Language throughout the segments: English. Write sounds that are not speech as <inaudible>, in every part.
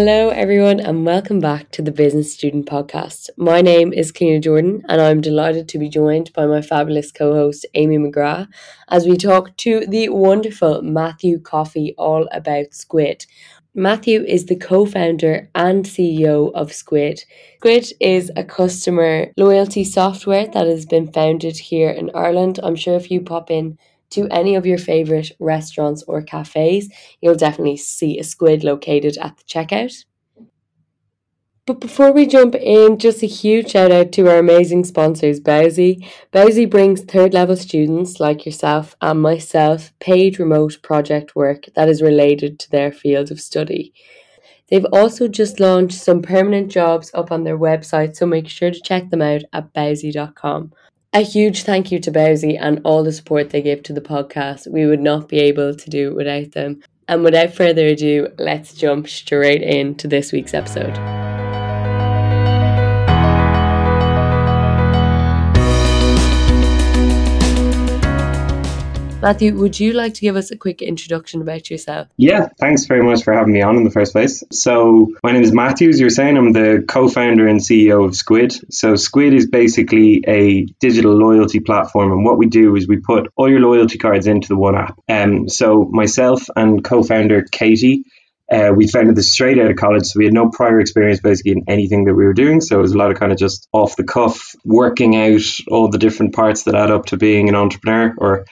Hello, everyone, and welcome back to the Business Student Podcast. My name is Keena Jordan, and I'm delighted to be joined by my fabulous co host, Amy McGrath, as we talk to the wonderful Matthew Coffey all about Squid. Matthew is the co founder and CEO of Squid. Squid is a customer loyalty software that has been founded here in Ireland. I'm sure if you pop in to any of your favourite restaurants or cafes, you'll definitely see a squid located at the checkout. But before we jump in, just a huge shout out to our amazing sponsors, Bowsy. Bowsy brings third level students like yourself and myself paid remote project work that is related to their field of study. They've also just launched some permanent jobs up on their website, so make sure to check them out at bowsy.com. A huge thank you to Bowsy and all the support they give to the podcast. We would not be able to do it without them. And without further ado, let's jump straight into this week's episode. Matthew, would you like to give us a quick introduction about yourself? Yeah, thanks very much for having me on in the first place. So, my name is Matthew, as you were saying. I'm the co founder and CEO of Squid. So, Squid is basically a digital loyalty platform. And what we do is we put all your loyalty cards into the one app. Um, so, myself and co founder Katie, uh, we founded this straight out of college, so we had no prior experience basically in anything that we were doing. So it was a lot of kind of just off the cuff, working out all the different parts that add up to being an entrepreneur or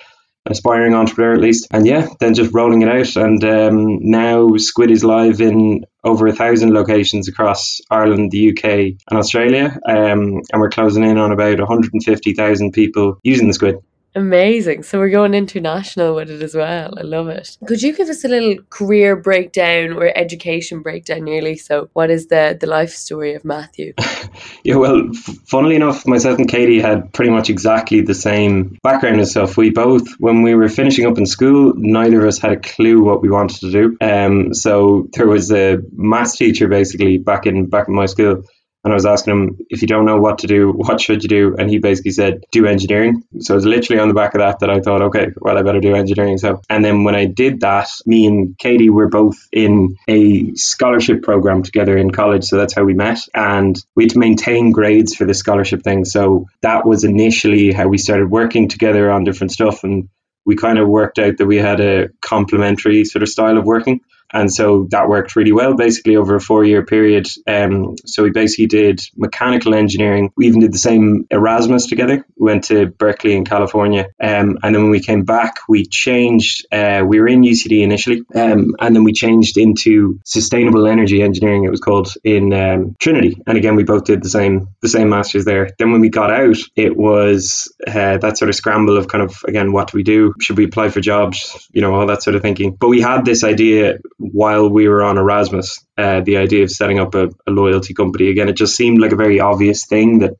aspiring entrepreneur at least. And yeah, then just rolling it out. And um, now Squid is live in over a thousand locations across Ireland, the UK, and Australia. Um, and we're closing in on about 150,000 people using the Squid. Amazing. So we're going international with it as well. I love it. Could you give us a little career breakdown or education breakdown nearly? So what is the the life story of Matthew? <laughs> yeah, well, f- funnily enough, myself and Katie had pretty much exactly the same background and stuff. We both, when we were finishing up in school, neither of us had a clue what we wanted to do. Um, so there was a maths teacher basically back in back in my school and I was asking him, if you don't know what to do, <laughs> what should you do? And he basically said, do engineering. So it's literally on the back of that that I thought, okay, well, I better do engineering. So, and then when I did that, me and Katie were both in a scholarship program together in college. So that's how we met. And we had to maintain grades for the scholarship thing. So that was initially how we started working together on different stuff. And we kind of worked out that we had a complementary sort of style of working. And so that worked really well, basically over a four year period. Um, so we basically did mechanical engineering. We even did the same Erasmus together. We went to Berkeley in California. Um, and then when we came back, we changed. Uh, we were in UCD initially, um, and then we changed into sustainable energy engineering. It was called in um, Trinity. And again, we both did the same the same masters there. Then when we got out, it was uh, that sort of scramble of kind of again, what do we do? Should we apply for jobs? You know, all that sort of thinking. But we had this idea while we were on Erasmus, uh, the idea of setting up a, a, loyalty company again, it just seemed like a very obvious thing that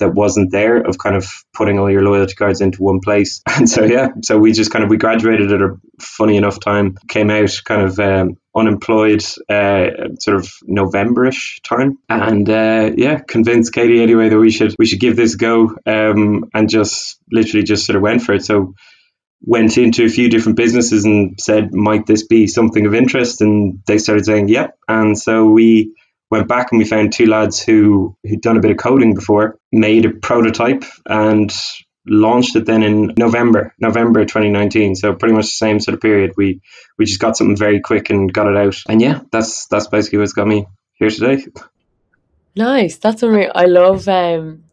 that wasn't there of kind of putting all your loyalty cards into one place. <laughs> And so yeah, so we just kind of we graduated at a funny enough time, came out kind of um, unemployed, uh, sort of Novemberish time, and uh, yeah, convinced Katie anyway that we should we should give this a go, um, and just literally just sort of went for it. So went into a few different businesses and said, might this be something of interest? And they started saying, yep. And so we went back and we found two lads who who'd done a bit of coding before, made a prototype and launched it then in November, November 2019. So pretty much the same sort of period. We we just got something very quick and got it out. And yeah, that's that's basically what's got me here today. Nice. That's unreal. I love um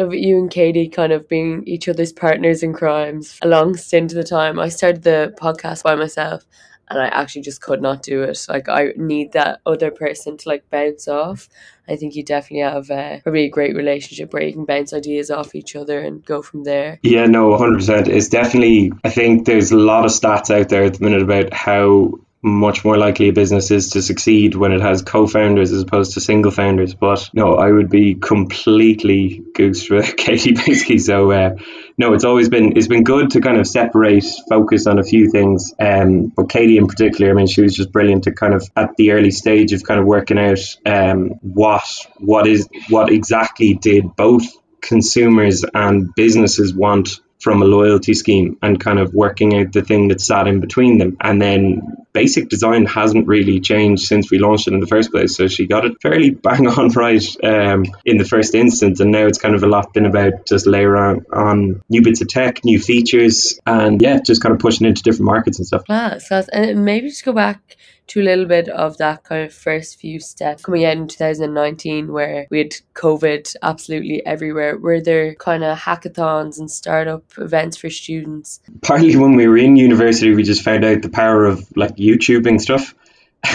of you and Katie kind of being each other's partners in crimes a long stint of the time. I started the podcast by myself and I actually just could not do it. Like I need that other person to like bounce off. I think you definitely have uh, probably a great relationship where you can bounce ideas off each other and go from there. Yeah, no, 100%. It's definitely, I think there's a lot of stats out there at the minute about how much more likely a business is to succeed when it has co-founders as opposed to single founders. But no, I would be completely goose with <laughs> Katie basically. So uh, no, it's always been it's been good to kind of separate, focus on a few things. Um, but Katie in particular, I mean, she was just brilliant to kind of at the early stage of kind of working out um, what what is what exactly did both consumers and businesses want from a loyalty scheme and kind of working out the thing that sat in between them and then basic design hasn't really changed since we launched it in the first place. So she got it fairly <laughs> bang on right um, in the first instance, and now it's kind of a lot been about just layer on, on new bits of tech, new features, and yeah, just kind of pushing into different markets and stuff. Class, class, and maybe just go back to a little bit of that kind of first few steps coming out in 2019 where we had COVID absolutely everywhere. Were there kind of hackathons and startup events for students? Partly when we were in university, we just found out the power of like YouTubing stuff. <laughs>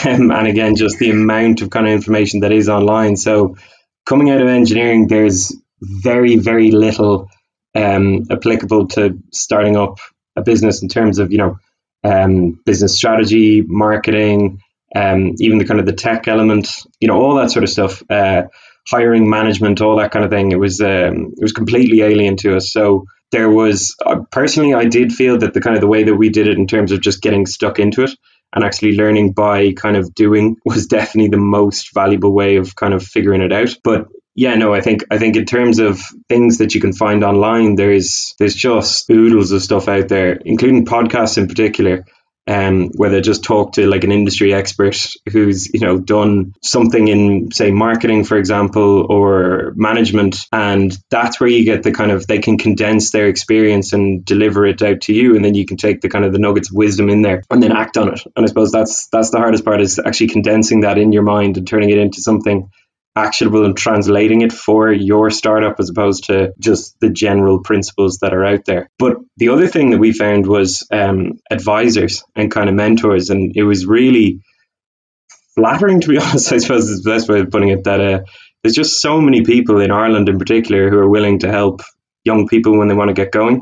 Um, and again, just the amount of kind of information that is online. So coming out of engineering, there's very, very little um, applicable to starting up a business in terms of, you know, um, business strategy, marketing, um, even the kind of the tech element, you know, all that sort of stuff, uh, hiring, management, all that kind of thing. It was um, it was completely alien to us. So there was uh, personally, I did feel that the kind of the way that we did it in terms of just getting stuck into it and actually learning by kind of doing <laughs> was definitely the most valuable way of kind of figuring it out. But yeah, no, I think I think in terms of things that you can find online, there's there's just oodles of stuff out there, including podcasts in particular, um, where they just talk to like an industry expert who's you know done something in say marketing, for example, or management, and that's where you get the kind of they can condense their experience and deliver it out to you, and then you can take the kind of the nuggets of wisdom in there and then act on it. And I suppose that's that's the hardest part is actually condensing that in your mind and turning it into something actionable and translating it for your startup as opposed to just the general principles that are out there. But the other thing that we found was um, advisors and kind of mentors, and it was really flattering, to be <laughs> honest. I suppose is the best way of putting it. That uh, there's just so many people in Ireland, in particular, who are willing to help young people when they want to get going.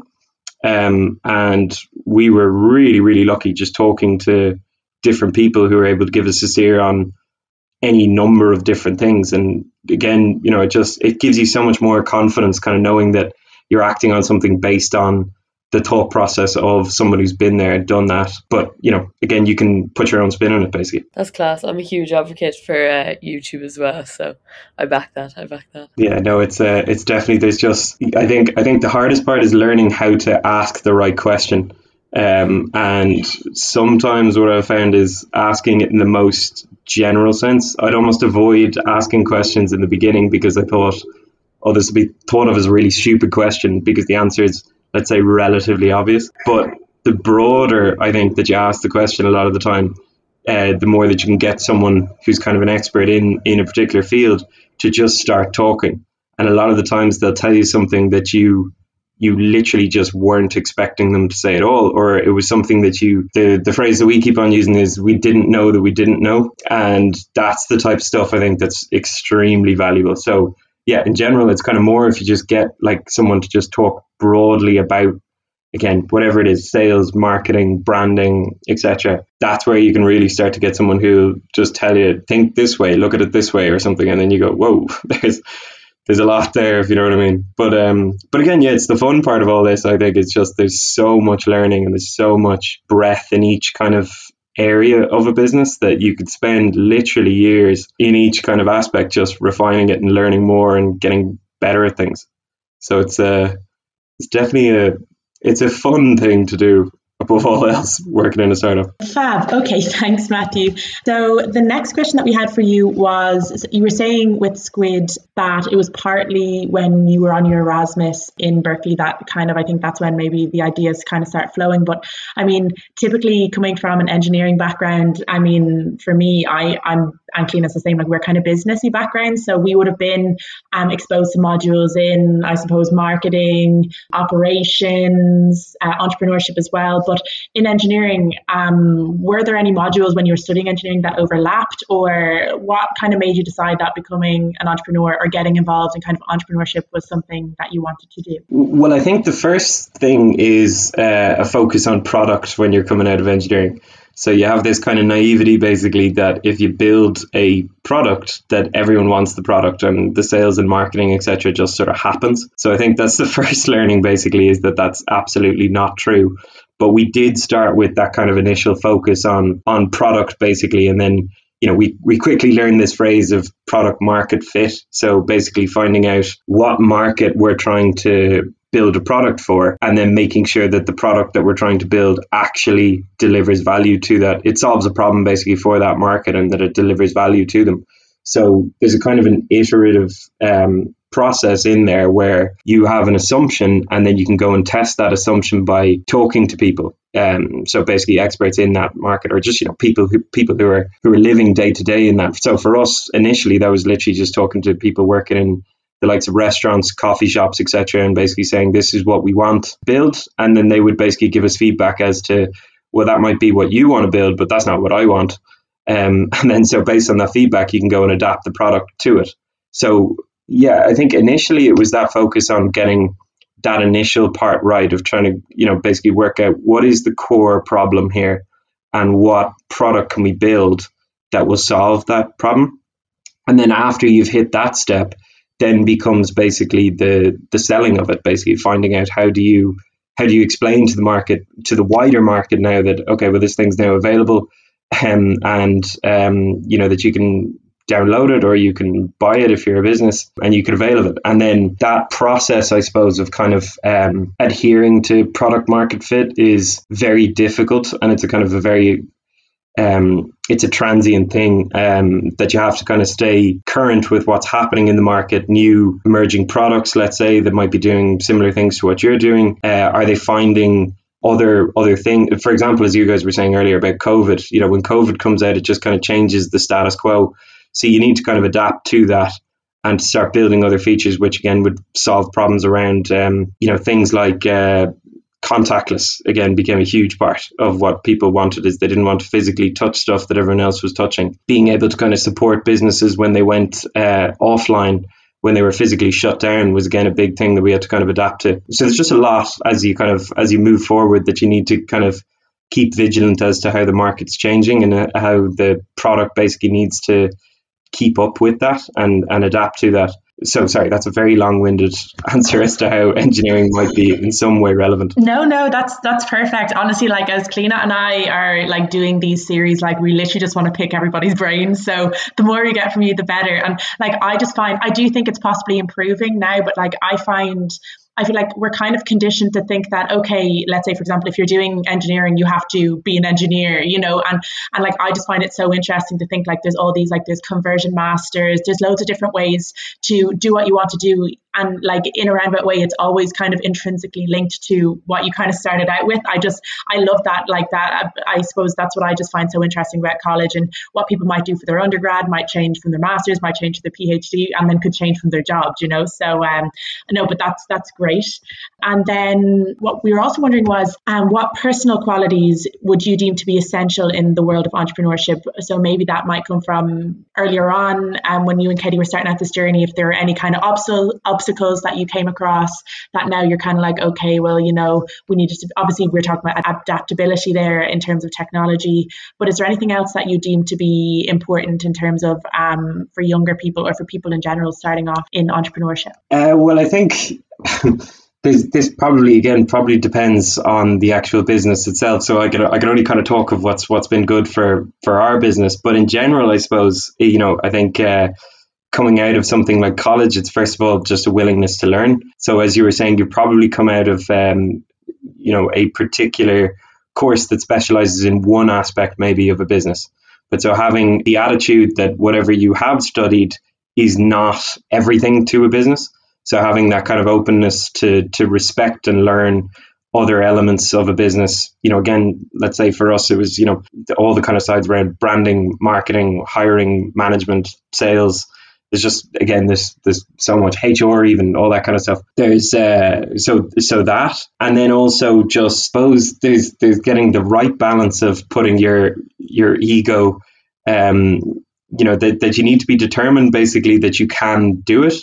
Um, and we were really, really lucky just talking to different people who were able to give us a steer on any number of different things. And again, you know, it just it gives you so much more confidence, kind of knowing that you're acting on something based on the thought process of someone who's been there and done that. But you know, again, you can put your own spin on it, basically. That's class. I'm a huge advocate for uh, YouTube as well, so I back that. I back that. Yeah, no, it's uh, it's definitely there's just I think I think the hardest part is learning how to ask the right question. Um, and sometimes what I've found is asking it in the most general sense. I'd almost avoid asking questions in the beginning because I thought, oh, this would be thought of as a really stupid question because the answer is, let's say, relatively obvious. But the broader I think that you ask the question a lot of the time, uh, the more that you can get someone who's kind of an expert in in a particular field to just start talking. And a lot of the times they'll tell you something that you you literally just weren't expecting them to say at all, or it was something that you, the, the phrase that we keep on using is we didn't know that we didn't know. And that's the type of stuff I think that's extremely valuable. So, yeah, in general, it's kind of more if you just get like someone to just talk broadly about again whatever it is sales marketing branding etc that's where you can really start to get someone who just tell you think this way look at it this way or something and then you go whoa <laughs> there's there's a lot there, if you know what I mean. But um, but again, yeah, it's the fun part of all this. I think it's just there's so much learning and there's so much breadth in each kind of area of a business that you could spend literally years in each kind of aspect, just refining it and learning more and getting better at things. So it's a uh, it's definitely a it's a fun thing to do above all else working in a startup. Fab. Okay, <laughs> thanks, Matthew. So the next question that we had for you was you were saying with Squid that it was partly when you were on your Erasmus in Berkeley that kind of I think that's when maybe the ideas kind of start flowing. But I mean, typically coming from an engineering background, I mean, for me, I I'm and Cliona's the same, like we're kind of businessy backgrounds. So we would have been um, exposed to modules in, I suppose, marketing, operations, uh, entrepreneurship as well. But in engineering, um, were there any modules when you were studying engineering that overlapped, or what kind of made you decide that becoming an entrepreneur or getting involved in kind of entrepreneurship was something that you wanted to do? Well, I think the first thing is uh, a focus on product when you're coming out of engineering. So you have this kind of naivety basically that if you build a product that everyone wants the product and the sales and marketing etc just sort of happens. So I think that's <laughs> the first learning basically is that that's absolutely not true. But we did start with that kind of initial focus on on product basically and then you know, we, we quickly learned this phrase of product market fit. So basically finding out what market we're trying to build a product for and then making sure that the product that we're trying to build actually delivers value to that it solves a problem basically for that market and that it delivers value to them so there's a kind of an iterative um, process in there where you have an assumption and then you can go and test that assumption by talking to people. Um, so basically experts in that market or just you know people who people who are who are living day to day in that. So for us initially that was literally just talking to people working in the likes of restaurants, coffee shops, etc., and basically saying this is what we want build, and then they would basically give us feedback as to well that might be what you want to build, but that's not what I want. Um, <laughs> and then so based on that feedback, you can go and adapt the product to it. So yeah, I think initially it was that focus on getting that initial part right of trying to, you know, basically work out what is the core problem here and what product can we build that will solve that problem. And then after you've hit that step, then becomes basically the the selling of it, basically finding out how do you how do you explain to the market to the wider market now that okay, well this thing's now available, um, and um, you know that you can download it or you can buy it if you're a business and you can avail of it. And then that process, I suppose, of kind of um, adhering to product market fit is very difficult and it's a kind of a very um, it's a transient thing um, that you have to kind of stay current with what's happening in the market, new emerging products, let's say, that might be doing similar things to what you're doing. Uh, are they finding other other thing? For example, as you guys were saying earlier about COVID, you know, when COVID comes out, it just kind of changes the status quo. So you need to kind of adapt to that and start building other features, which again would solve problems around, um, you know, things like uh, contactless. Again, became a huge part of what people wanted is they didn't want to physically touch stuff that everyone else was touching. Being able to kind of support businesses when they went uh, offline when they were physically shut down was again a big thing that we had to kind of adapt to. So there's just a lot as you kind of as you move forward that you need to kind of keep vigilant as to how the market's changing and uh, how the product basically needs to keep up with that and, and adapt to that. So sorry, that's a very long-winded <laughs> answer as to how engineering might be in some way relevant. No, no, that's that's perfect. Honestly, like as Cliona and I are like doing these series, like we literally just want to pick everybody's brains. So the more we get from you, the better. And like I just find I do think it's possibly improving now, but like I find I feel like we're kind of conditioned to think that okay, let's say for example, if you're doing engineering, you have to be an engineer, you know, and and like I just find it so interesting to think like there's all these like there's conversion masters, there's loads of different ways to do what you want to do, and like in a roundabout way, it's always kind of intrinsically linked to what you kind of started out with. I just I love that like that. I, I suppose that's what I just find so interesting about college and what people might do for their undergrad might change from their masters, might change to their PhD, and then could change from their jobs, you know. So um, no, but that's that's great. And then what we were also wondering was um, what personal qualities would you deem to be essential in the world of entrepreneurship? So maybe that might come from earlier on um, when you and Katie were starting out this journey, if there are any kind of obstacle, obstacles that you came across that now you're kind of like, okay, well, you know, we need to, obviously we're talking about adaptability there in terms of technology, but is there anything else that you deem to be important in terms of um, for younger people or for people in general starting off in entrepreneurship? Uh, well, I think <laughs> this this probably again probably depends on the actual business itself. So I can I can only kind of talk of what's what's been good for for our business, but in general, I suppose you know I think. Uh, coming out of something like college, it's first of all just a willingness to learn. So as you were saying, you probably come out of um, you know a particular course that specializes in one aspect maybe of a business. But so having the attitude that whatever you have studied is not everything to a business. So having that kind of openness to to respect and learn other elements of a business, you know, again, let's say for us, it was, you know, all the kind of sides around branding, marketing, hiring, management, sales. There's just, again, there's, there's so much HR, even all that kind of stuff. There's, uh, so, so that, and then also just suppose there's, there's getting the right balance of putting your, your ego, um, you know, that, that you need to be determined basically that you can do it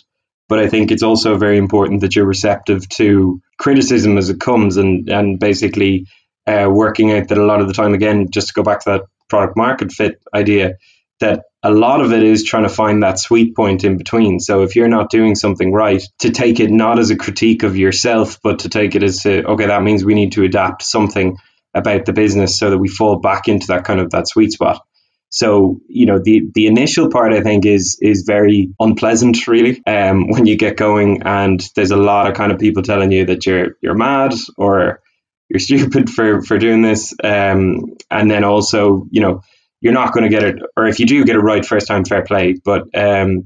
but I think it's also very important that you're receptive to criticism as it comes and, and basically uh, working out that a lot of the time, again, just to go back to that product market fit idea, that a lot of it is trying to find that sweet point in between. So if you're not doing something right, to take it not as a critique of yourself, but to take it as to, okay, that means we need to adapt something about the business so that we fall back into that kind of that sweet spot. So you know the the initial part I think is is very unpleasant really um, <laughs> when you get going and there's a lot of kind of people telling you that you're you're mad or you're <laughs> stupid for for doing this um, and then also you know you're not going to get it or if you do get it right first time fair play but um,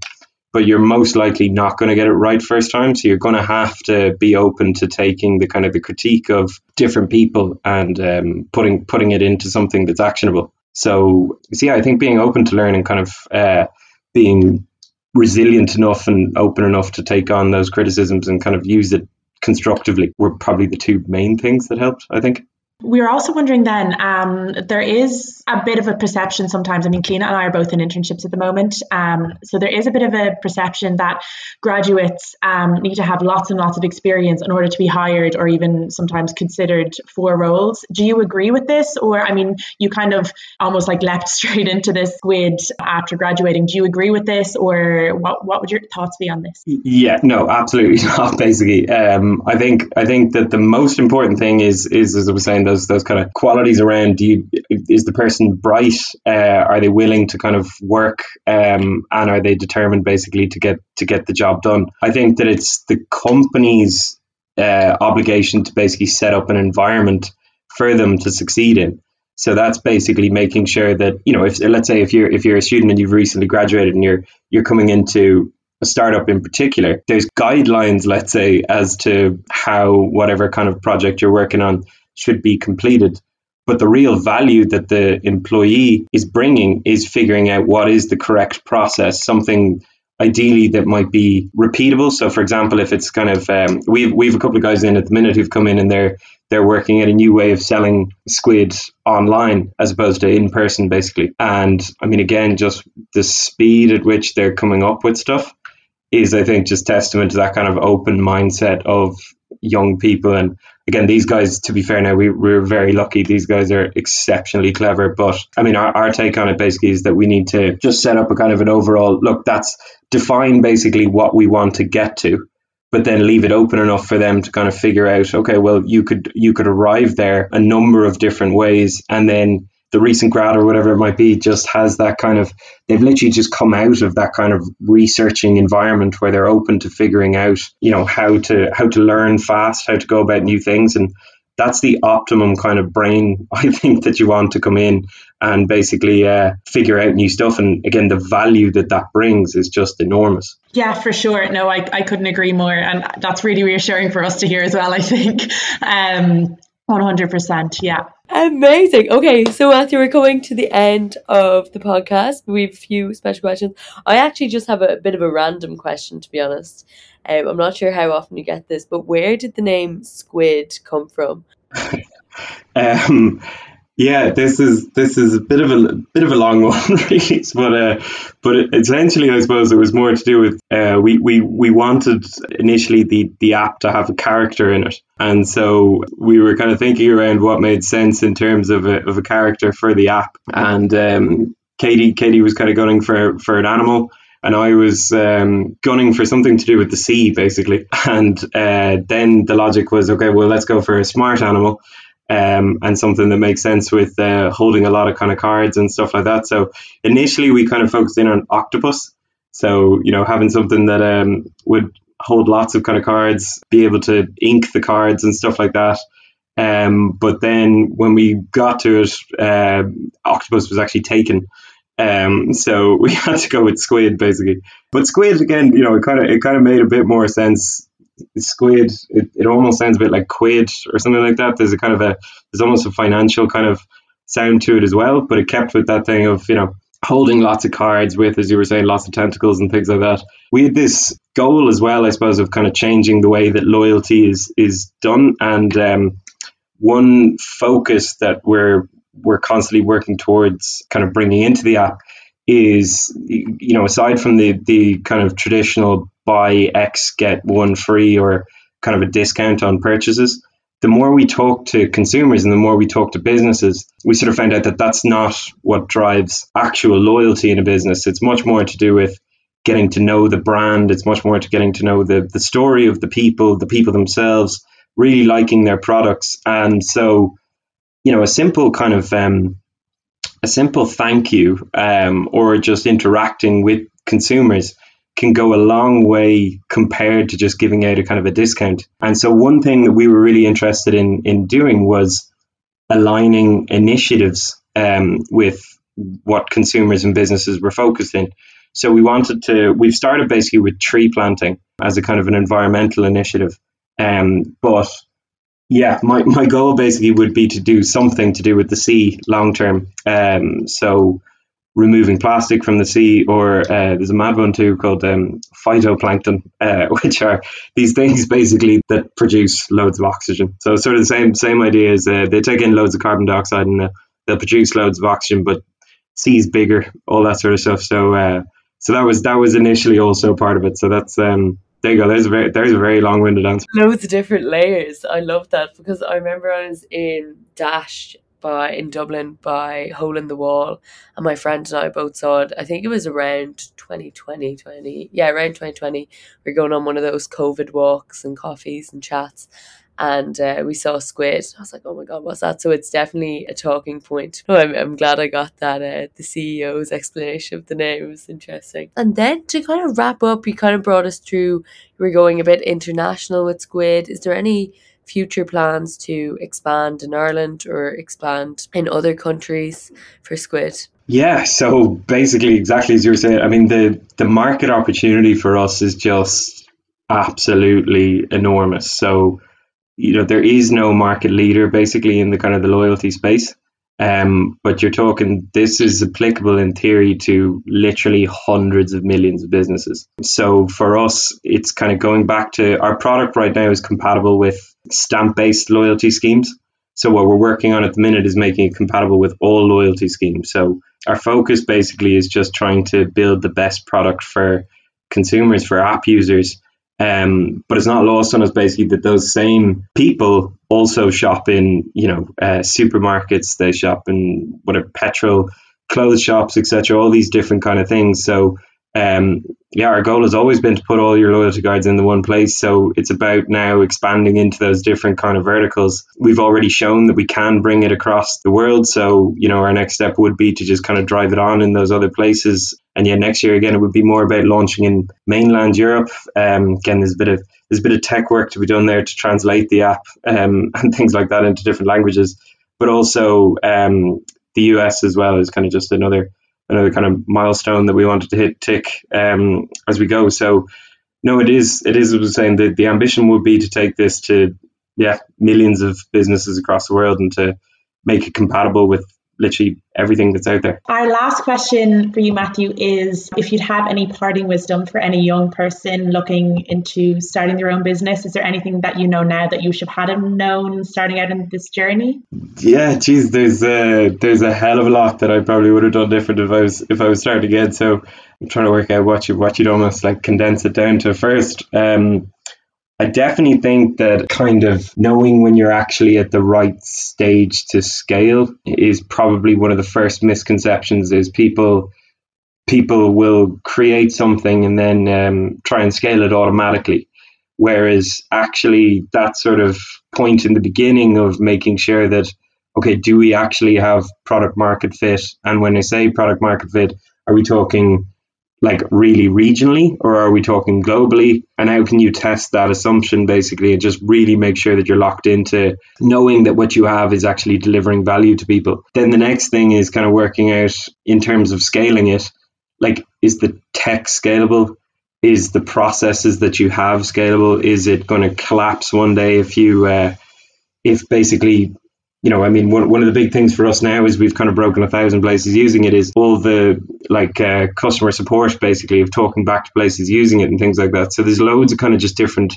but you're most likely not going to get it right first time so you're going to have to be open to taking the kind of the critique of different people and um, putting putting it into something that's actionable so, so yeah, I think being open to learn and kind of uh, being resilient enough and open enough to take on those criticisms and kind of use it constructively were probably the two main things that helped, I think. We are also wondering then, um, there is a bit of a perception sometimes. I mean, Cliona and I are both in internships at the moment. Um, so there is a bit of a perception that graduates um, need to have lots and lots of experience in order to be hired or even sometimes considered for roles. Do you agree with this? Or, I mean, you kind of almost like leapt <laughs> straight into this squid after graduating. Do you agree with this? Or what, what would your thoughts be on this? Yeah, no, absolutely <laughs> not, basically. Um, I think I think that the most important thing is, is as I was saying, those those kind of qualities around do you, is the person bright uh, are they willing to kind of work um, and are they determined basically to get to get the job done? I think that it's the company's uh, obligation to basically set up an environment for them to succeed in. So that's basically making sure that you know if let's say if you're if you're a student and you've recently graduated and you're you're coming into a startup in particular, there's guidelines, let's say, as to how whatever kind of project you're working on should be completed. But the real value that the employee is bringing is figuring out what is the correct process, something ideally that might be repeatable. So, for example, if it's kind of um, we've we've a couple of guys in at the minute who've come in and they're they're working at a new way of selling squid online as opposed to in person, basically. And I mean, again, just the speed at which they're coming up with stuff is, I think, just testament to that kind of open mindset of young people. And again, these guys, to be fair now, we, we're very lucky. These guys are exceptionally clever. But I mean, our, our take on it basically is that we need to just set up a kind of an overall look that's define basically what we want to get to but then leave it open enough for them to kind of figure out okay well you could you could arrive there a number of different ways and then the recent grad or whatever it might be just has that kind of they've literally just come out of that kind of researching environment where they're open to figuring out you know how to how to learn fast how to go about new things and that's the optimum kind of brain <laughs> I think that you want to come in and basically uh, figure out new stuff. And again, the value that that brings is just enormous. Yeah, for sure. No, I, I couldn't agree more. And that's really reassuring for us to hear as well, I think. Um, 100%. Yeah. Amazing. Okay, so Matthew, we're coming to the end of the podcast. We have a few special questions. I actually just have a bit of a random question, to be honest. Um, I'm not sure how often you get this, but where did the name Squid come from? <laughs> um, yeah, this is this is a bit of a bit of a long <laughs> one, really. But uh, but essentially, I suppose it was more to do with uh, we we we wanted initially the the app to have a character in it, and so we were kind of thinking around what made sense in terms of a of a character for the app, and um, Katie Katie was kind of gunning for for an animal. And I was um, gunning for something to do with the sea, basically. <laughs> And uh, then the logic was, okay, well, let's go for a smart animal um, and something that makes sense with uh, holding a lot of kind of cards and stuff like that. So initially we kind of focused in on octopus. So you know having something that um, would hold lots of kind of cards, be able to ink the cards and stuff like that. Um, but then when we got to it, uh, octopus was actually taken. Um, so <laughs> we had to go with squid basically. But squid again, you know, it kind of it kind of made a bit more sense squid it, it almost sounds a bit like quid or something like that. There's a kind of a there's almost a financial kind of sound to it as well but it kept with that thing of you know holding lots of cards with as you were saying lots of tentacles and things like that. We had this goal as well i suppose of kind of changing the way that loyalty is is done and um, one focus that we're we're constantly working towards kind of bringing into the app is you know aside from the the kind of traditional buy X, get one free, or kind of a discount on purchases. The more we talk to consumers and the more we talk to businesses, we sort of found out that that's not what drives actual loyalty in a business. It's much more to do with getting to know the brand. It's much more to getting to know the, the story of the people, the people themselves, really liking their products. And so, you know, a simple kind of um, a simple thank you um, or just interacting with consumers can go a long way compared to just giving out a kind of a discount. And so one thing that we were really interested in in doing was aligning initiatives um, with what consumers and businesses were focused in. So we wanted to, we've started basically with tree planting as a kind of an environmental initiative. Um, but yeah, my, my goal basically would be to do something to do with the sea long term. Um, so removing plastic from the sea, or uh, there's a mad one too called um, phytoplankton, uh, <laughs> which are these things basically that produce loads of oxygen. So sort of the same same idea is uh, they take in loads of carbon dioxide and uh, they'll produce loads of oxygen, but sea's bigger, all that sort of stuff. So uh, so that was that was initially also part of it. So that's um, there you go. There's a very there's a very long winded answer. Loads of different layers. I love that because I remember I was in Dash by in Dublin by Hole in the Wall, and my friend and I both saw it. I think it was around 2020, 20, yeah, around 2020. We are going on one of those COVID walks and coffees and chats, and uh, we saw squid. I was like, oh my god, what's that? So it's definitely a talking point. Oh, <laughs> I'm, I'm glad I got that. Uh, the CEO's explanation of the name was interesting. And then to kind of wrap up, you kind of brought us through. Were going a bit international with squid. Is there any future plans to expand in Ireland or expand in other countries for squid? Yeah, so basically, exactly as you were saying, I mean, the, the market opportunity for us is just absolutely enormous. So, you know, there is no market leader basically in the kind of the loyalty space. Um, but you're talking, this is applicable in theory to literally hundreds of millions of businesses. So for us, it's kind of going back to our product right now is compatible with stamp based loyalty schemes. So what we're working on at the minute is making it compatible with all loyalty schemes. So our focus basically is just trying to build the best product for consumers, for app users. Um, but it's not lost on us basically that those same people also shop in, you know, uh, supermarkets. They shop in whatever petrol, clothes shops, etc. All these different kind of things. So um, yeah, our goal has always been to put all your loyalty cards in the one place. So it's about now expanding into those different kind of verticals. We've already shown that we can bring it across the world. So, you know, our next step would be to just kind of drive it on in those other places. And yeah, next year again, it would be more about launching in mainland Europe. Um, again, there's a bit of there's a bit of tech work to be done there to translate the app um, <laughs> and things like that into different languages. But also um, the US as well is kind of just another another kind of milestone that we wanted to hit tick um, as we go. So no, it is it is. I was saying that the ambition would be to take this to yeah millions of businesses across the world and to make it compatible with literally everything that's out there. Our last question for you, Matthew, is if you'd have any parting wisdom for any young person looking into starting their own business, is there anything that you know now that you should have had known starting out in this journey? Yeah, geez, there's a there's a hell of a lot that I probably would have done different if I was if I was starting again. So I'm trying to work out what you what you'd almost like condense it down to first. Um, I definitely think that kind of knowing when you're actually at the right stage to scale is probably one of the first misconceptions is people people will create something and then um, try and scale it automatically. Whereas actually that sort of point in the beginning of making sure that, okay, do we actually have product market fit? And when I say product market fit, are we talking like really regionally or are we talking globally? And how can you test that assumption basically and just really make sure that you're locked into knowing that what you have is actually delivering value to people? Then the next thing is kind of working out in terms of scaling it like is the tech scalable? Is the processes that you have scalable? Is it going to collapse one day if you uh, if basically you know, I mean, one, one of the big things for us now is we've kind of broken a thousand places using it is all the like uh, customer support basically of talking back to places using it and things like that. So there's loads of kind of just different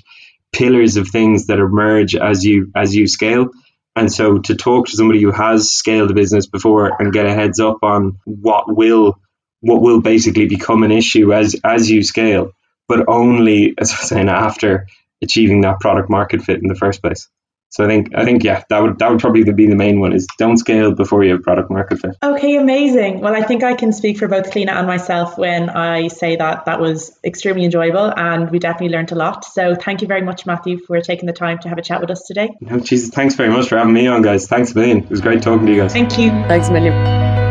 pillars of things that emerge as you as you scale. And so to talk to somebody who has scaled a business before and get a heads up on what will what will basically become an issue as as you scale, but only as I was saying after achieving that product market fit in the first place. So I think I think yeah, that would that would probably be the main one is don't scale before you have product market fit. Okay, amazing. Well, I think I can speak for both Cliona and myself when I say that that was extremely enjoyable and we definitely learned a lot. So thank you very much, Matthew, for taking the time to have a chat with us today. No, Jesus, thanks very much for having me on, guys. Thanks a million. It was great talking to you guys. Thank you. Thanks a million.